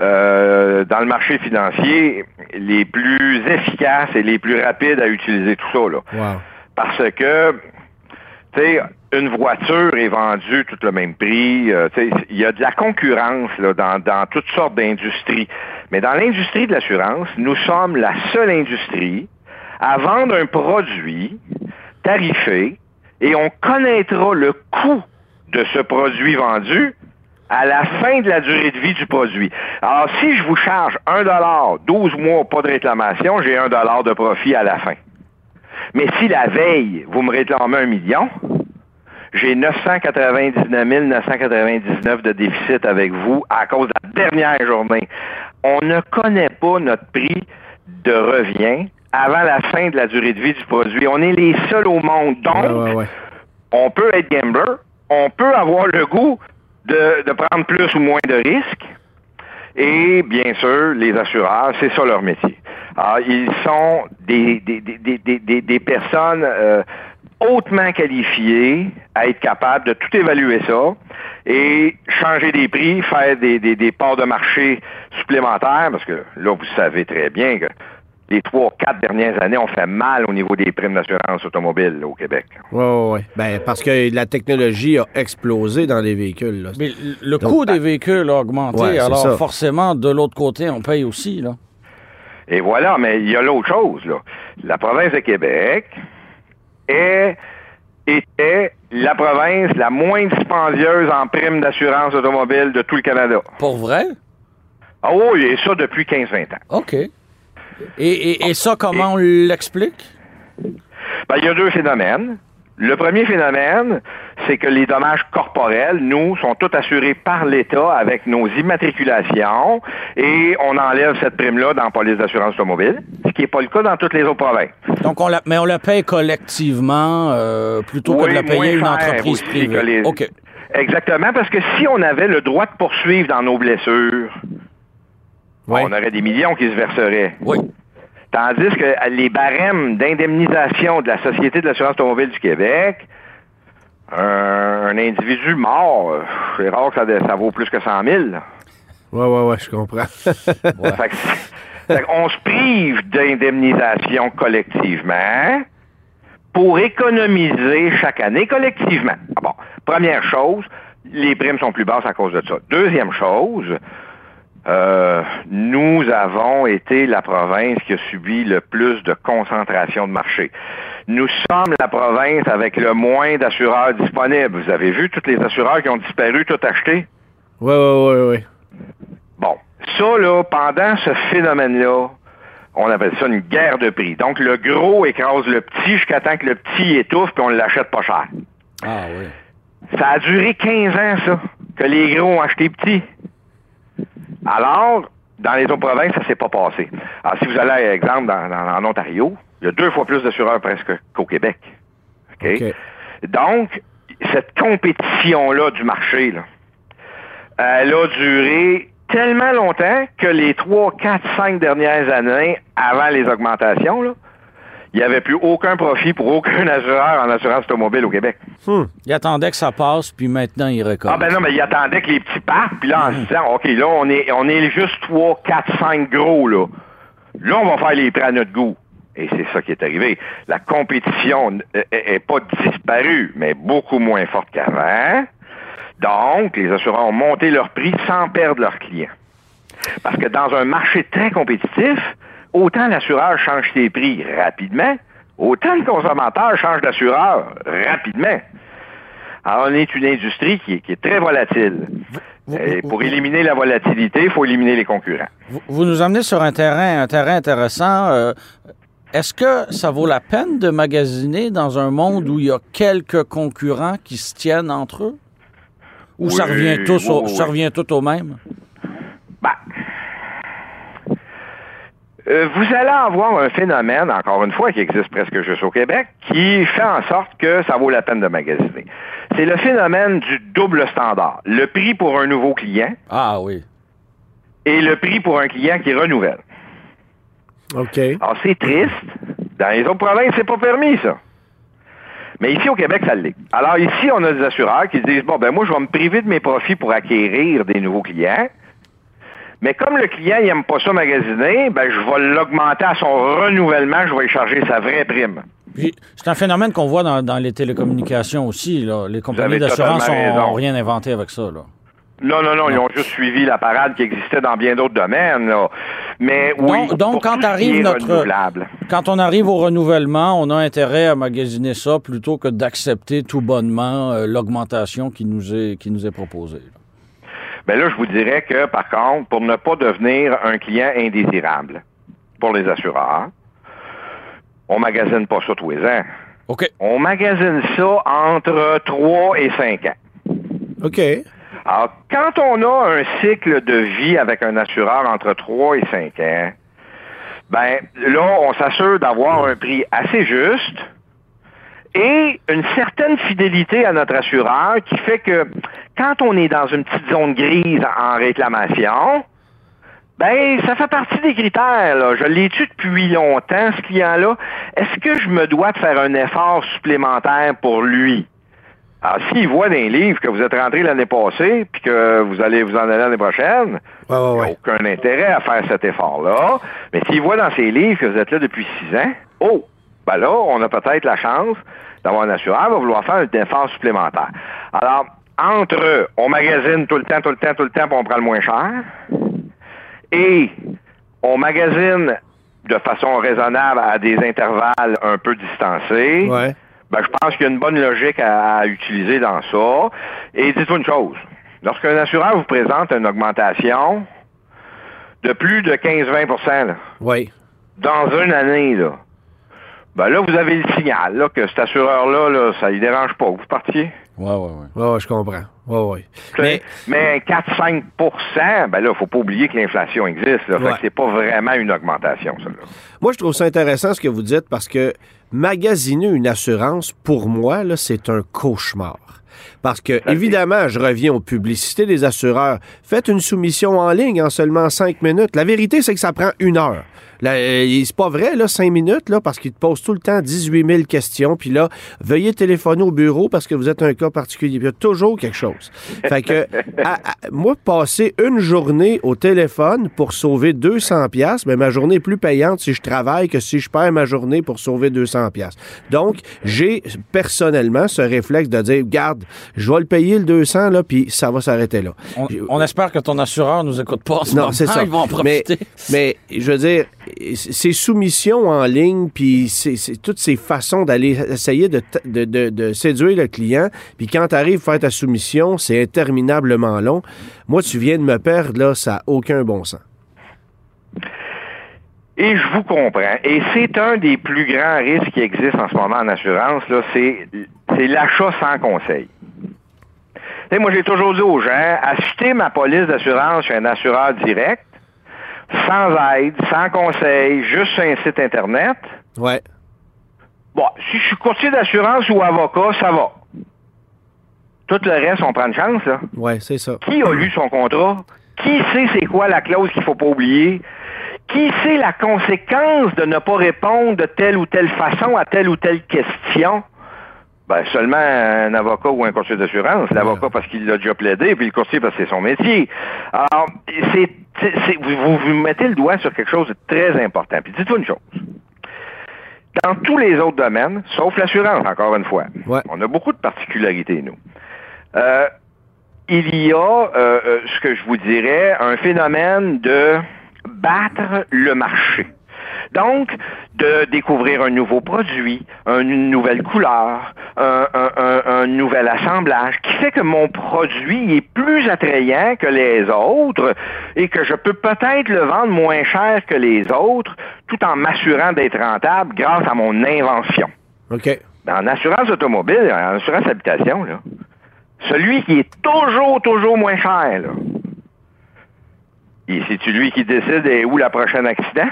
euh, dans le marché financier, les plus efficaces et les plus rapides à utiliser tout ça. Là. Wow. Parce que, tu sais, une voiture est vendue tout le même prix. euh, il y a de la concurrence là, dans, dans toutes sortes d'industries. Mais dans l'industrie de l'assurance, nous sommes la seule industrie à vendre un produit tarifé et on connaîtra le coût de ce produit vendu à la fin de la durée de vie du produit. Alors, si je vous charge 1 12 mois, pas de réclamation, j'ai 1 de profit à la fin. Mais si la veille, vous me réclamez un million, j'ai 999 999 de déficit avec vous à cause de la dernière journée. On ne connaît pas notre prix de revient avant la fin de la durée de vie du produit. On est les seuls au monde. Donc, Ouais, ouais, ouais. on peut être gambler, on peut avoir le goût de, de prendre plus ou moins de risques. Et bien sûr, les assureurs, c'est ça leur métier. Alors, ils sont des, des, des- des, des personnes euh, hautement qualifiées à être capables de tout évaluer ça et changer des prix, faire des, des, des parts de marché supplémentaires, parce que là, vous savez très bien que les trois, quatre dernières années ont fait mal au niveau des primes d'assurance automobile là, au Québec. Ouais, ouais, ouais. Ben, parce que la technologie a explosé dans les véhicules. Là. Mais le Donc, coût des véhicules a augmenté, Ouais, c'est alors ça. forcément, de l'autre côté, on paye aussi. Là. Et voilà, mais il y a l'autre chose, là. La province de Québec est, était la province la moins dispendieuse en primes d'assurance automobile de tout le Canada. Pour vrai? Ah oui, et ça depuis 15-20 ans. OK. Et, et- et ça, comment on l'explique? Ben, il y a deux phénomènes. Le premier phénomène, c'est que les dommages corporels, nous, sont tous assurés par l'État avec nos immatriculations et on enlève cette prime-là dans la police d'assurance automobile, ce qui n'est pas le cas dans toutes les autres provinces. Donc, on la, mais on la paye collectivement euh, plutôt que de la payer une entreprise privée. les-. Exactement, parce que si on avait le droit de poursuivre dans nos blessures, On aurait des millions qui se verseraient. Oui. Tandis que les barèmes d'indemnisation de la Société de l'assurance automobile du Québec, un, un individu mort, c'est rare que ça, ça vaut plus que 100 000. là. Ouais, ouais, ouais, je comprends. Fait que fait qu'on se prive d'indemnisation collectivement pour économiser chaque année collectivement. Ah Bon, première chose, les primes sont plus basses à cause de ça. Deuxième chose, euh, nous avons été la province qui a subi le plus de concentration de marché. Nous sommes la province avec le moins d'assureurs disponibles. Vous avez vu tous les assureurs qui ont disparu, tout acheté? ouais, ouais, ouais, ouais. Bon, ça, là, pendant ce phénomène-là, on appelle ça une guerre de prix. Donc, le gros écrase le petit jusqu'à temps que le petit étouffe, puis on l'achète pas cher. Ah oui. Ça a duré 15 ans, ça, que les gros ont acheté petit. Alors, dans les autres provinces, ça s'est pas passé. Alors, si vous allez, par exemple, dans, dans- en Ontario, il y a deux fois plus d'assureurs presque qu'au Québec. Donc, cette compétition-là du marché, là, elle a duré tellement longtemps que les 3, 4, 5 dernières années, avant les augmentations, là, il n'y avait plus aucun profit pour aucun assureur en assurance automobile au Québec. Il attendait que ça passe, puis maintenant, il recommence. Ah ben non, mais il attendait que les petits partent, puis là, en se disant, OK, là, on est, on est juste 3, 4, 5 gros, là. Là, on va faire les prix à notre goût. Et c'est ça qui est arrivé. La compétition n'est pas disparue, mais beaucoup moins forte qu'avant. Donc, les assureurs ont monté leur prix sans perdre leurs clients. Parce que dans un marché très compétitif, autant l'assureur change ses prix rapidement, autant le consommateur change d'assureur rapidement. Alors, on est une industrie qui est, qui est très volatile. Et pour éliminer la volatilité, il faut éliminer les concurrents. Vous, vous, nous amenez sur un terrain, un terrain intéressant. Euh, Est-ce que ça vaut la peine de magasiner dans un monde où il y a quelques concurrents qui se tiennent entre eux? Ou Oui, ça, revient tous au, oui, ça revient tout au même? Ben, euh, vous allez avoir un phénomène, encore une fois, qui existe presque juste au Québec, qui fait en sorte que ça vaut la peine de magasiner. C'est le phénomène du double standard. Le prix pour un nouveau client Ah oui. et le prix pour un client qui renouvelle. OK. Alors, c'est triste. Dans les autres provinces, c'est pas permis, ça. Mais ici, au Québec, ça l'est. Alors, ici, on a des assureurs qui disent, bon, ben, moi, je vais me priver de mes profits pour acquérir des nouveaux clients. Mais comme le client, il aime pas ça magasiner, ben, je vais l'augmenter à son renouvellement, je vais lui charger sa vraie prime. Puis, c'est un phénomène qu'on voit dans, dans les télécommunications aussi. Là. Les compagnies d'assurance n'ont rien inventé avec ça. Là. Non, non, non, ils ont juste suivi la parade qui existait dans bien d'autres domaines, là. Mais oui. Donc- donc, quand arrive notre-. Quand on arrive au renouvellement, on a intérêt à magasiner ça plutôt que d'accepter tout bonnement euh, l'augmentation qui nous est, qui nous est proposée. Là. Ben là, je vous dirais que, par contre, pour ne pas devenir un client indésirable pour les assureurs, on magasine pas ça tous les ans. OK. On magasine ça entre 3 et 5 ans. OK. Alors, quand on a un cycle de vie avec un assureur entre 3 et 5 ans, ben là, on s'assure d'avoir un prix assez juste et une certaine fidélité à notre assureur qui fait que quand on est dans une petite zone grise en réclamation, ben, ça fait partie des critères. Là. Je l'ai tu depuis longtemps, ce client-là. Est-ce que je me dois de faire un effort supplémentaire pour lui? Alors, s'il voit dans les livres que vous êtes rentré l'année passée, puis que vous allez vous en aller l'année prochaine, Ouais, ouais, il n'y a ouais. aucun intérêt à faire cet effort-là. Mais s'il voit dans ses livres que vous êtes là depuis six ans, oh, ben là, on a peut-être la chance d'avoir un assureur va vouloir faire un effort supplémentaire. Alors, entre on magasine tout le temps, tout le temps, tout le temps, puis on prend le moins cher, et on magasine de façon raisonnable à des intervalles un peu distancés, Ouais. ben, je pense qu'il y a une bonne logique à, à utiliser dans ça. Et dites-vous une chose. Lorsqu'un assureur vous présente une augmentation de plus de 15-20 là, Oui. dans une année, là, ben là, vous avez le signal là, que cet assureur-là, là, ça ne dérange pas vous partiez? Ouais, ouais, ouais. Ouais, ouais, je comprends. Ouais, ouais. Mais, Mais 4-5% ben là, faut pas oublier que l'inflation existe. Là, Fait que c'est pas vraiment une augmentation, ça. là. Moi, je trouve ça intéressant ce que vous dites parce que magasiner une assurance, pour moi, là, c'est un cauchemar. Parce que, évidemment, je reviens aux publicités des assureurs. Faites une soumission en ligne en seulement cinq minutes. La vérité, c'est que ça prend une heure. Euh, c'est pas vrai, là, cinq minutes, là, parce qu'ils te posent tout le temps 18 000 questions. Puis là, veuillez téléphoner au bureau parce que vous êtes un cas particulier. Puis il y a toujours quelque chose. Fait que, à- à- moi, passer une journée au téléphone pour sauver 200 pièces, mais ma journée est plus payante si je travaille que si je perds ma journée pour sauver 200 pièces. Donc, j'ai personnellement ce réflexe de dire, garde, je vais le payer le 200 là, puis ça va s'arrêter là. On, on espère que ton assureur nous écoute pas en ce Non, c'est ça. Ils vont en mais, profiter. mais je veux dire, ces soumissions en ligne, puis toutes ces façons d'aller essayer de, de, séduire le client, puis quand tu arrives à faire ta soumission, c'est interminablement long. Moi, tu viens de me perdre, là, ça n'a aucun bon sens. Et je vous comprends. Et c'est un des plus grands risques qui existent en ce moment en assurance, là, c'est, l'achat sans conseil. Moi, j'ai toujours dit aux gens, acheter ma police d'assurance chez un assureur direct, sans aide, sans conseil, juste sur un site Internet. Ouais. Bon, si je suis courtier d'assurance ou avocat, ça va. Tout le reste, on prend une chance, là. Ouais, c'est ça. Qui a lu son contrat? Qui sait c'est quoi la clause qu'il faut pas oublier? Qui sait la conséquence de ne pas répondre de telle ou telle façon à telle ou telle question? Ben, seulement un avocat ou un courtier d'assurance. L'avocat parce qu'il l'a déjà plaidé, puis le courtier parce que c'est son métier. Alors, c'est, vous, vous, vous mettez le doigt sur quelque chose de très important. Puis dites-vous une chose. Dans tous les autres domaines, sauf l'assurance, encore une fois, Ouais. on a beaucoup de particularités, nous. Euh, il y a, euh, euh, ce que je vous dirais, un phénomène de battre le marché. Donc, de découvrir un nouveau produit, un- une nouvelle couleur, un, un- un un, un nouvel assemblage qui fait que mon produit est plus attrayant que les autres et que je peux peut-être le vendre moins cher que les autres tout en m'assurant d'être rentable grâce à mon invention. OK. En assurance automobile, en assurance habitation, là, celui qui est toujours, toujours moins cher, là, et c'est-tu lui qui décide où la prochaine accident?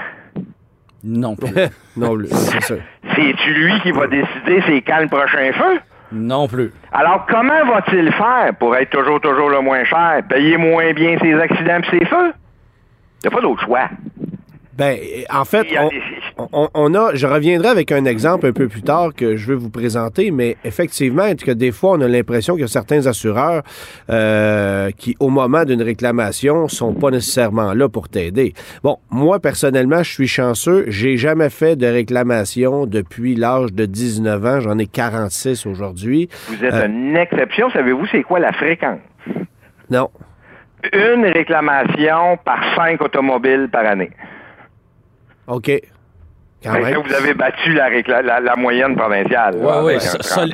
Non plus. non, c'est ça. C'est-tu lui qui va décider c'est quand le prochain feu? Non plus. Alors, comment va-t-il faire pour être toujours, toujours le moins cher? Payer moins bien ses accidents et ses feux? Il n'y a pas d'autre choix. Ben, en fait, on, on, a, je reviendrai avec un exemple un peu plus tard que je veux vous présenter, mais effectivement, que des fois, on a l'impression que certains assureurs euh, qui, au moment d'une réclamation, sont pas nécessairement là pour t'aider? Bon, moi, personnellement, je suis chanceux. J'ai jamais fait de réclamation depuis l'âge de 19 ans. J'en ai 46 aujourd'hui. Vous êtes euh, une exception. Savez-vous c'est quoi la fréquence? Non. Une réclamation par cinq automobiles par année. OK. Ben, vous avez battu la, la, moyenne provinciale. Oui, oui,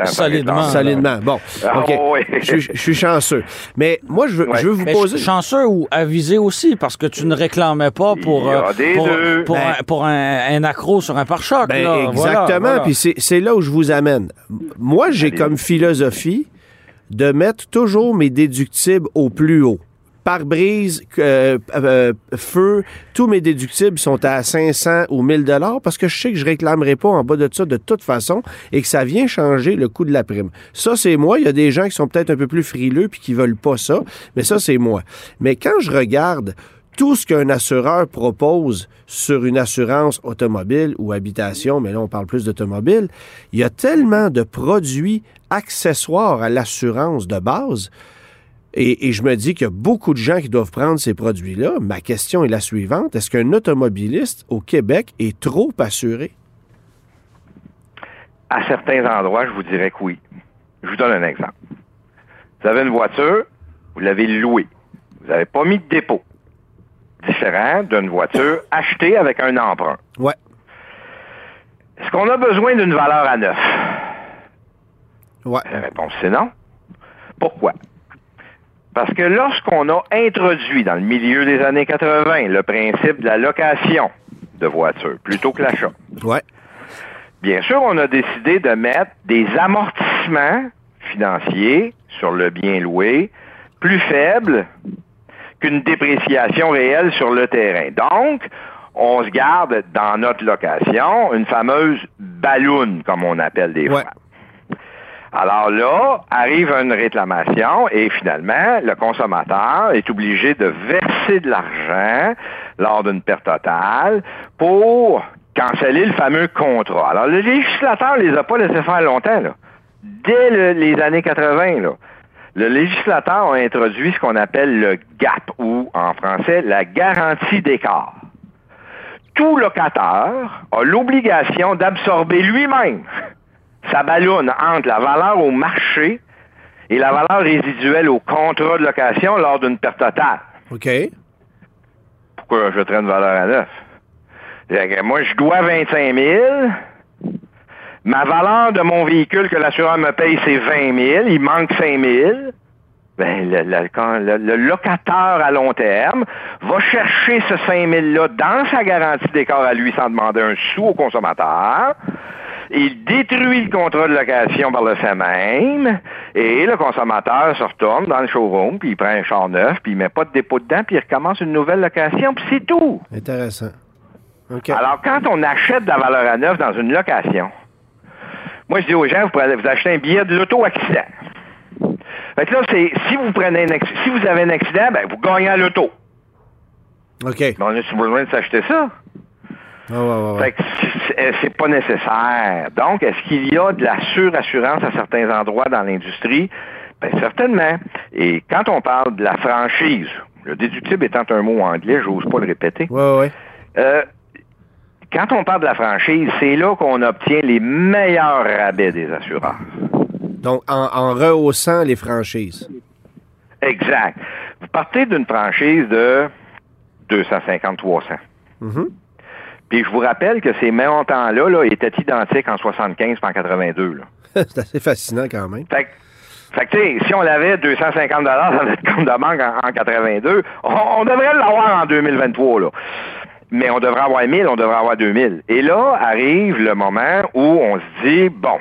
solidement. Solidement. Bon, ah, OK. je, suis chanceux. Mais moi, je veux, je veux vous poser... Chanceux ou avisé aussi, parce que tu ne réclamais pas pour, euh, pour, pour, ben un, pour un, accro sur un pare-choc. Ben, exactement. Puis c'est là où je vous amène. Moi, j'ai comme philosophie de mettre toujours mes déductibles au plus haut pare-brise, euh, euh, feu, tous mes déductibles sont à 500 ou 1000 dollars parce que je sais que je réclamerai pas en bas de ça de toute façon et que ça vient changer le coût de la prime. Ça, c'est moi. Il y a des gens qui sont peut-être un peu plus frileux puis qui veulent pas ça, mais ça, c'est moi. Mais quand je regarde tout ce qu'un assureur propose sur une assurance automobile ou habitation, mais là on parle plus d'automobile, il y a tellement de produits accessoires à l'assurance de base et, je me dis qu'il y a beaucoup de gens qui doivent prendre ces produits-là. Ma question est la suivante. Est-ce qu'un automobiliste au Québec est trop assuré? À certains endroits, je vous dirais que oui. Je vous donne un exemple. Vous avez une voiture, vous l'avez louée. Vous n'avez pas mis de dépôt. Différent d'une voiture achetée avec un emprunt. Ouais. Est-ce qu'on a besoin d'une valeur à neuf? Ouais. La réponse, c'est non. Pourquoi? Parce que lorsqu'on a introduit dans le milieu des années 80 le principe de la location de voitures plutôt que l'achat, ouais. bien sûr, on a décidé de mettre des amortissements financiers sur le bien loué plus faibles qu'une dépréciation réelle sur le terrain. Donc, on se garde dans notre location une fameuse balloune, comme on appelle des fois. Alors là, arrive une réclamation et finalement, le consommateur est obligé de verser de l'argent lors d'une perte totale pour canceller le fameux contrat. Alors, le législateur les a pas laissés faire longtemps. Là. Dès les années 80, là, le législateur a introduit ce qu'on appelle le GAP, ou en français, la garantie d'écart. Tout locataire a l'obligation d'absorber lui-même ça ballonne entre la valeur au marché et la valeur résiduelle au contrat de location lors d'une perte totale. OK. Pourquoi je une valeur à neuf? Moi, je dois 25 000. Ma valeur de mon véhicule que l'assureur me paye, c'est 20 000. Il manque 5 000. Ben, le, le, locataire à long terme va chercher ce 5 000-là dans sa garantie d'écart à lui sans demander un sou au consommateur il détruit le contrat de location par le fait même, et le consommateur se retourne dans le showroom, puis il prend un char neuf, puis il met pas de dépôt dedans, puis il recommence une nouvelle location, puis c'est tout. Intéressant. Alors, quand on achète de la valeur à neuf dans une location, moi, je dis aux gens, vous, vous achetez un billet de l'auto-accident. Fait que là, c'est, si vous prenez un, si vous avez un accident, ben, vous gagnez à l'auto. OK. On a besoin de s'acheter ça? Fait que c'est pas nécessaire. Donc, est-ce qu'il y a de la surassurance à certains endroits dans l'industrie? Bien, certainement. Et quand on parle de la franchise, le déductible étant un mot anglais, j'ose pas le répéter. Euh, quand on parle de la franchise, c'est là qu'on obtient les meilleurs rabais des assureurs. Donc, en, rehaussant les franchises. Exact. Vous partez d'une franchise de 250-300. Puis je vous rappelle que ces montants-là là, étaient identiques en 75 et en 82. Là. C'est assez fascinant quand même. Fait que, fait que, tu sais, si on avait 250 dans notre compte de banque en, en 82, on, on devrait l'avoir en 2023, là. Mais on devrait avoir 1000, on devrait avoir 2000. Et là, arrive le moment où on se dit, bon,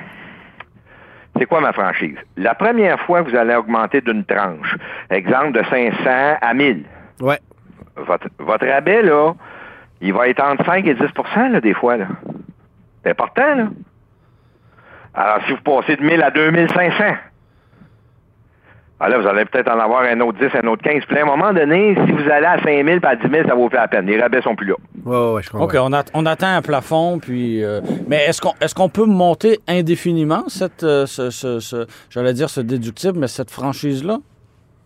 c'est quoi ma franchise? La première fois que vous allez augmenter d'une tranche, exemple de 500 à 1000, Ouais. votre, votre rabais, là, il va être entre 5 et 10 là, des fois. là. C'est important, là. Alors, si vous passez de 1000 à 2500, alors là, vous allez peut-être en avoir un autre 10, un autre 15. Puis à un moment donné, si vous allez à 5000 puis à 10 000, ça vaut plus la peine. Les rabais sont plus là. Ouais, ouais, je comprends. OK, on, at- on atteint un plafond, puis. euh, mais est-ce qu'on peut monter indéfiniment cette, euh, ce, ce- ce- j'allais dire ce déductible, mais cette franchise-là?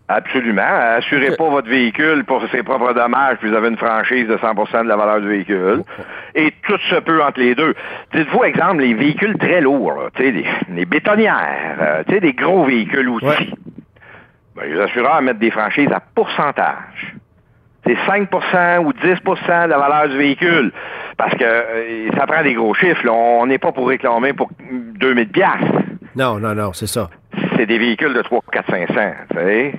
Absolument. Assurez pas votre véhicule pour ses propres dommages, puis vous avez une franchise de 100% de la valeur du véhicule. Et tout se peut entre les deux. Dites-vous, exemple, les véhicules très lourds, là, les, bétonnières, euh, des gros véhicules. Ouais. Ben, les assureurs mettent des franchises à pourcentage. C'est 5% ou 10% de la valeur du véhicule. Parce que euh, ça prend des gros chiffres. là. On n'est pas pour réclamer pour 2000 piastres. Non, non, non, c'est ça. C'est des véhicules de 3, 4, 500, tu sais.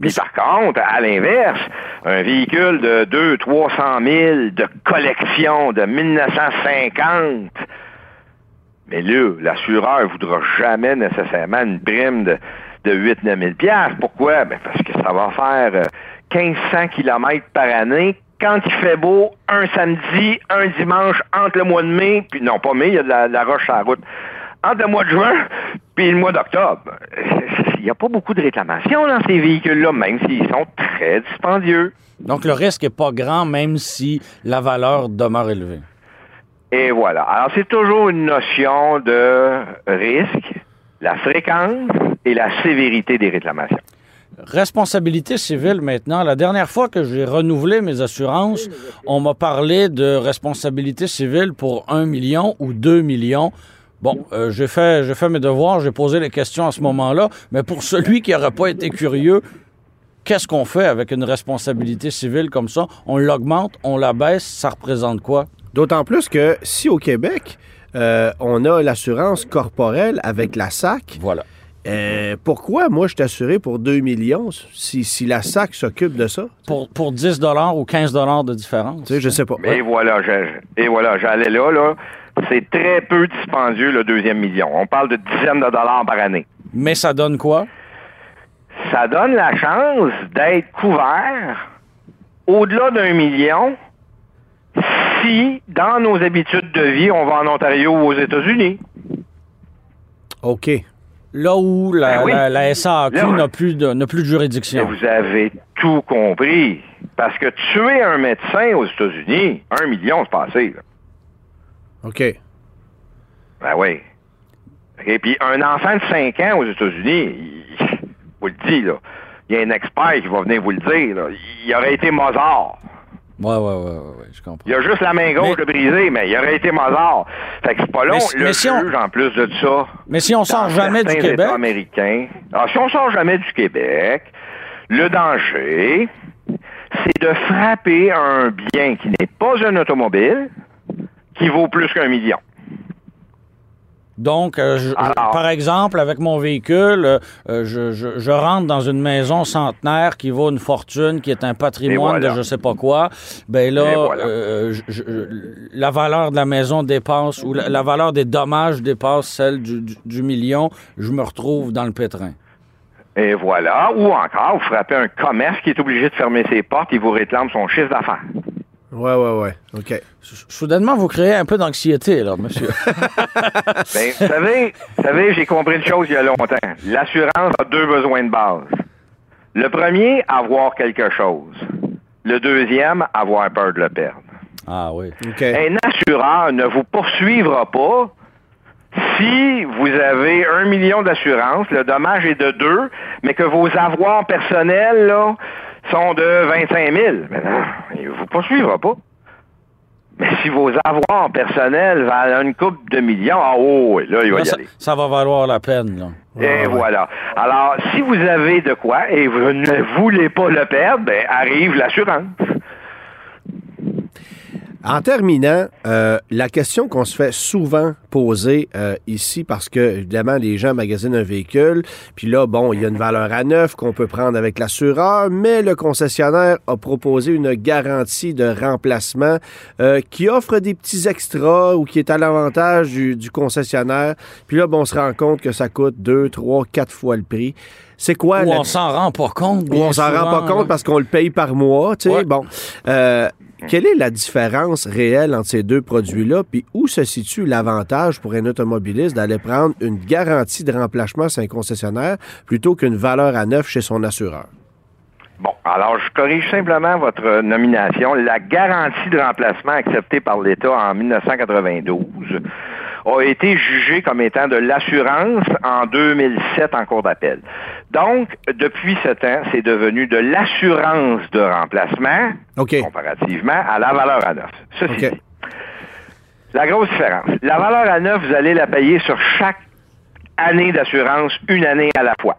Puis par contre, à l'inverse, un véhicule de 2, 300 000 de collection de 1950, mais là, l'assureur ne voudra jamais nécessairement une prime de, de 8 9 000 piastres. Pourquoi? Ben parce que ça va faire euh, 1500 kilomètres par année quand il fait beau, un samedi, un dimanche, entre le mois de mai, puis non, pas mai, il y a de la, de la roche sur la route, entre le mois de juin puis le mois d'octobre. Il n'y a pas beaucoup de réclamations dans ces véhicules-là, même s'ils sont très dispendieux. Donc, le risque n'est pas grand, même si la valeur demeure élevée. Et voilà. Alors, c'est toujours une notion de risque, la fréquence et la sévérité des réclamations. Responsabilité civile maintenant. La dernière fois que j'ai renouvelé mes assurances, on m'a parlé de responsabilité civile pour un million ou deux millions. Bon, euh, j'ai fait, j'ai fait mes devoirs, j'ai posé les questions à ce moment-là, mais pour celui qui n'aurait pas été curieux, qu'est-ce qu'on fait avec une responsabilité civile comme ça? On l'augmente, on la baisse, ça représente quoi? D'autant plus que si au Québec, euh, on a l'assurance corporelle avec la SAC, Voilà. euh, pourquoi moi je suis assuré pour 2 millions si, si la SAC s'occupe de ça? Pour, pour 10 ou 15 de différence? Tu sais, je sais pas. Et voilà, et voilà, j'allais là, là. C'est très peu dispendieux, le deuxième million. On parle de dizaines de dollars par année. Mais ça donne quoi? Ça donne la chance d'être couvert au-delà d'un million si, dans nos habitudes de vie, on va en Ontario ou aux États-Unis. OK. Là où la, Ben oui. la- la SAQ n'a plus, de, n'a plus de juridiction. vous avez tout compris. Parce que tuer un médecin aux États-Unis, un million, c'est passé. Là. OK. Ben oui. Et puis un enfant de 5 ans aux États-Unis, il- vous le dit, là, il y a un expert qui va venir vous le dire. là, il aurait été Mozart. Ouais, ouais, ouais, ouais, ouais, je comprends. Il a juste la main gauche Mais- de brisée, mais il aurait été Mozart. Fait que c'est pas long. Mais si- le mais si on- juge, en plus de ça, Mais si on sort jamais du Québec, américains. Alors, si on sort jamais du Québec, le danger, c'est de frapper un bien qui n'est pas un automobile, qui vaut plus qu'un million. donc, euh, je- je- Alors- par exemple, avec mon véhicule, euh, je, rentre dans une maison centenaire qui vaut une fortune, qui est un patrimoine voilà. de je sais pas quoi. Ben là, voilà. euh, la valeur de la maison dépasse, ou la, la valeur des dommages dépasse celle du, du- du million. Je me retrouve dans le pétrin. Et voilà. Ou encore, vous frappez un commerce qui est obligé de fermer ses portes, il vous réclame son chiffre d'affaires. Ouais, ouais, ouais. OK. Soudainement, vous créez un peu d'anxiété, là, monsieur. Ben, vous savez, vous savez, j'ai compris une chose il y a longtemps. L'assurance a deux besoins de base. Le premier, avoir quelque chose. Le deuxième, avoir peur de le perdre. ah oui. OK. Un assureur ne vous poursuivra pas si vous avez un million d'assurance, le dommage est de deux, mais que vos avoirs personnels là, sont de 25 000. Mais non, il ne vous poursuivra pas. Mais si vos avoirs personnels valent une coupe de millions, ah oh, oui, là, il va Là, y ça, aller. ça va valoir la peine, là. Et ouais. voilà. Alors, si vous avez de quoi et vous ne voulez pas le perdre, ben, arrive l'assurance. En terminant, euh, la question qu'on se fait souvent poser euh, ici, parce que évidemment les gens magasinent un véhicule, puis là, bon, il y a une valeur à neuf qu'on peut prendre avec l'assureur, mais le concessionnaire a proposé une garantie de remplacement euh, qui offre des petits extras ou qui est à l'avantage du, du concessionnaire. Puis là, bon, on se rend compte que ça coûte deux, trois, quatre fois le prix. C'est quoi Ou la- on s'en rend pas compte. on s'en rend pas compte parce qu'on le paye par mois, tu sais. Ouais. Bon, Euh, quelle est la différence réelle entre ces deux produits-là, puis où se situe l'avantage pour un automobiliste d'aller prendre une garantie de remplacement chez un concessionnaire plutôt qu'une valeur à neuf chez son assureur? Bon, alors je corrige simplement votre nomination. La garantie de remplacement acceptée par l'État en 1992 a été jugée comme étant de l'assurance en 2007 en cours d'appel. Donc, depuis ce temps, c'est devenu de l'assurance de remplacement comparativement à la valeur à neuf. Ceci dit, la grosse différence, la valeur à neuf, vous allez la payer sur chaque année d'assurance, une année à la fois.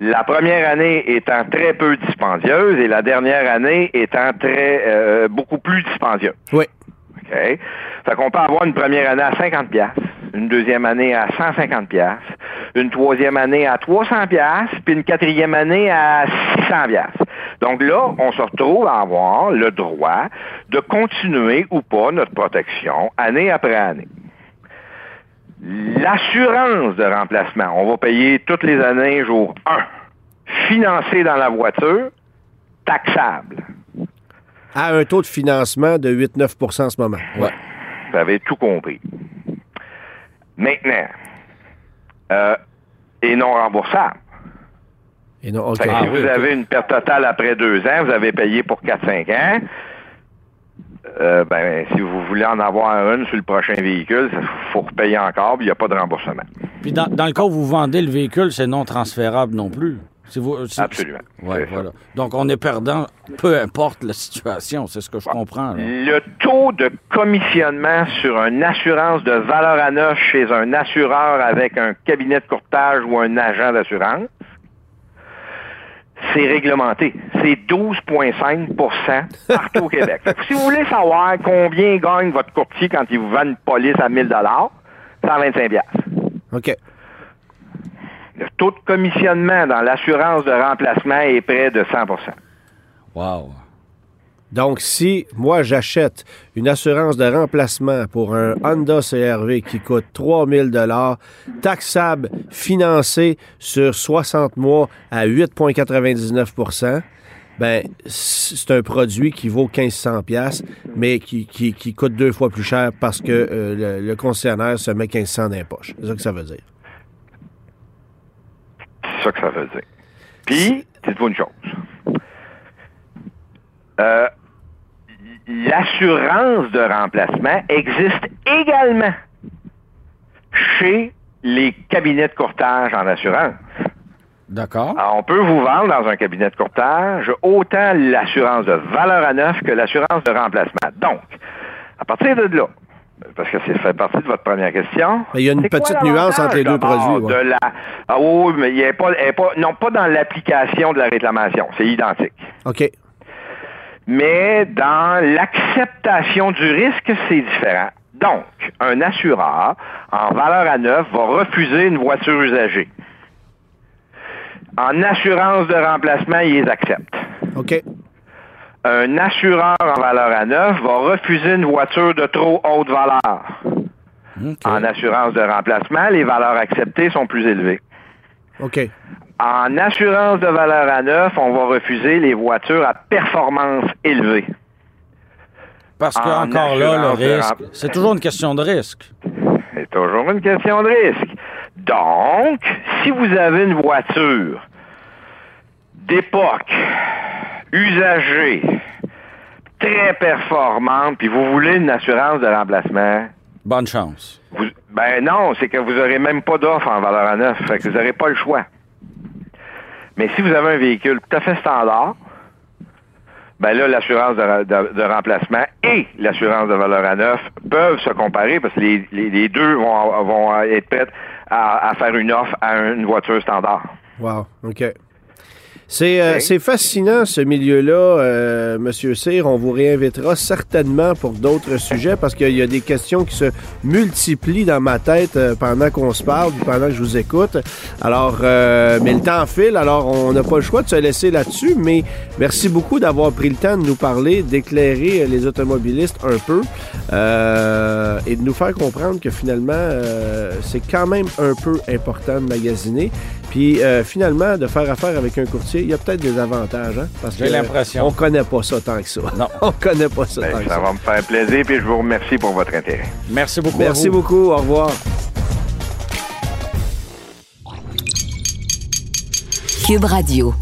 La première année étant très peu dispendieuse et la dernière année étant très euh, beaucoup plus dispendieuse. Oui. OK? Fait qu'on peut avoir une première année à 50 pièces, une deuxième année à 150 pièces, une troisième année à 300 pièces, puis une quatrième année à 600 pièces. Donc là, on se retrouve à avoir le droit de continuer ou pas notre protection année après année. L'assurance de remplacement, on va payer toutes les années jour 1, financé dans la voiture, taxable. À un taux de financement de 8-9% en ce moment. Ouais. Vous avez tout compris. Maintenant, euh, et non remboursable. Et non, Ah si oui, vous avez une perte totale après deux ans, vous avez payé pour 4-5 ans. euh, ben, si vous voulez en avoir une sur le prochain véhicule, il faut repayer encore, puis il n'y a pas de remboursement. Puis dans, dans le cas où vous vendez le véhicule, c'est non transférable non plus. Vous, Absolument. Ouais, voilà. Donc on est perdant, peu importe la situation, c'est ce que je comprends. là. Le taux de commissionnement sur une assurance de valeur à neuf chez un assureur avec un cabinet de courtage ou un agent d'assurance, c'est réglementé. C'est 12,5% partout au Québec. Si vous voulez savoir combien gagne votre courtier quand il vous vend une police à 1000 125 piastres. OK. Le taux de commissionnement dans l'assurance de remplacement est près de 100% Wow. Donc, si moi j'achète une assurance de remplacement pour un Honda CRV qui coûte 3000 dollars, taxable, financé sur 60 mois à 8,99% ben c'est un produit qui vaut 1500 pièces, mais qui, qui, coûte deux fois plus cher parce que euh, le, le concessionnaire se met 1500 dans les poches. C'est ça que ça veut dire. Ça que ça veut dire. Puis, dites-vous une chose. Euh, L'assurance de remplacement existe également chez les cabinets de courtage en assurance. D'accord. Alors, on peut vous vendre dans un cabinet de courtage autant l'assurance de valeur à neuf que l'assurance de remplacement. Donc, à partir de là, parce que ça fait partie de votre première question. Mais il y a une quoi petite nuance entre les deux produits, ouais. De la, ah oui, mais il est pas, elle est pas, non pas dans l'application de la réclamation, c'est identique. OK. Mais dans l'acceptation du risque, c'est différent. Donc, un assureur en valeur à neuf va refuser une voiture usagée. En assurance de remplacement, il les accepte. OK. Un assureur en valeur à neuf va refuser une voiture de trop haute valeur. En assurance de remplacement, les valeurs acceptées sont plus élevées. OK. En assurance de valeur à neuf, on va refuser les voitures à performance élevée. Parce que en encore là, le de risque, c'est toujours une question de risque. C'est toujours une question de risque. Donc, si vous avez une voiture d'époque, usagée, très performante, puis vous voulez une assurance de remplacement, Bonne chance. vous- ben non, c'est que vous n'aurez même pas d'offre en valeur à neuf, fait que vous n'aurez pas le choix. Mais si vous avez un véhicule tout à fait standard, ben là, l'assurance de, de- de remplacement et l'assurance de valeur à neuf peuvent se comparer parce que les, les- les deux vont, vont être prêtes à, à faire une offre à une voiture standard. Wow. OK. C'est euh, fascinant ce milieu-là, euh, Monsieur Cyr. On vous réinvitera certainement pour d'autres sujets parce qu'il y a des questions qui se multiplient dans ma tête euh, pendant qu'on se parle, pendant que je vous écoute. Alors, euh, mais le temps file, alors on n'a pas le choix de se laisser là-dessus. Mais merci beaucoup d'avoir pris le temps de nous parler, d'éclairer les automobilistes un peu euh, et de nous faire comprendre que finalement, euh, c'est quand même un peu important de magasiner. Puis euh, finalement, de faire affaire avec un courtier, il y a peut-être des avantages, hein? Parce J'ai que l'impression. on connaît pas ça tant que ça. Non. on connaît pas ça Ben, tant que ça ça. va me faire plaisir, puis je vous remercie pour votre intérêt. Merci beaucoup. à Merci vous. beaucoup. Au revoir. Cube Radio.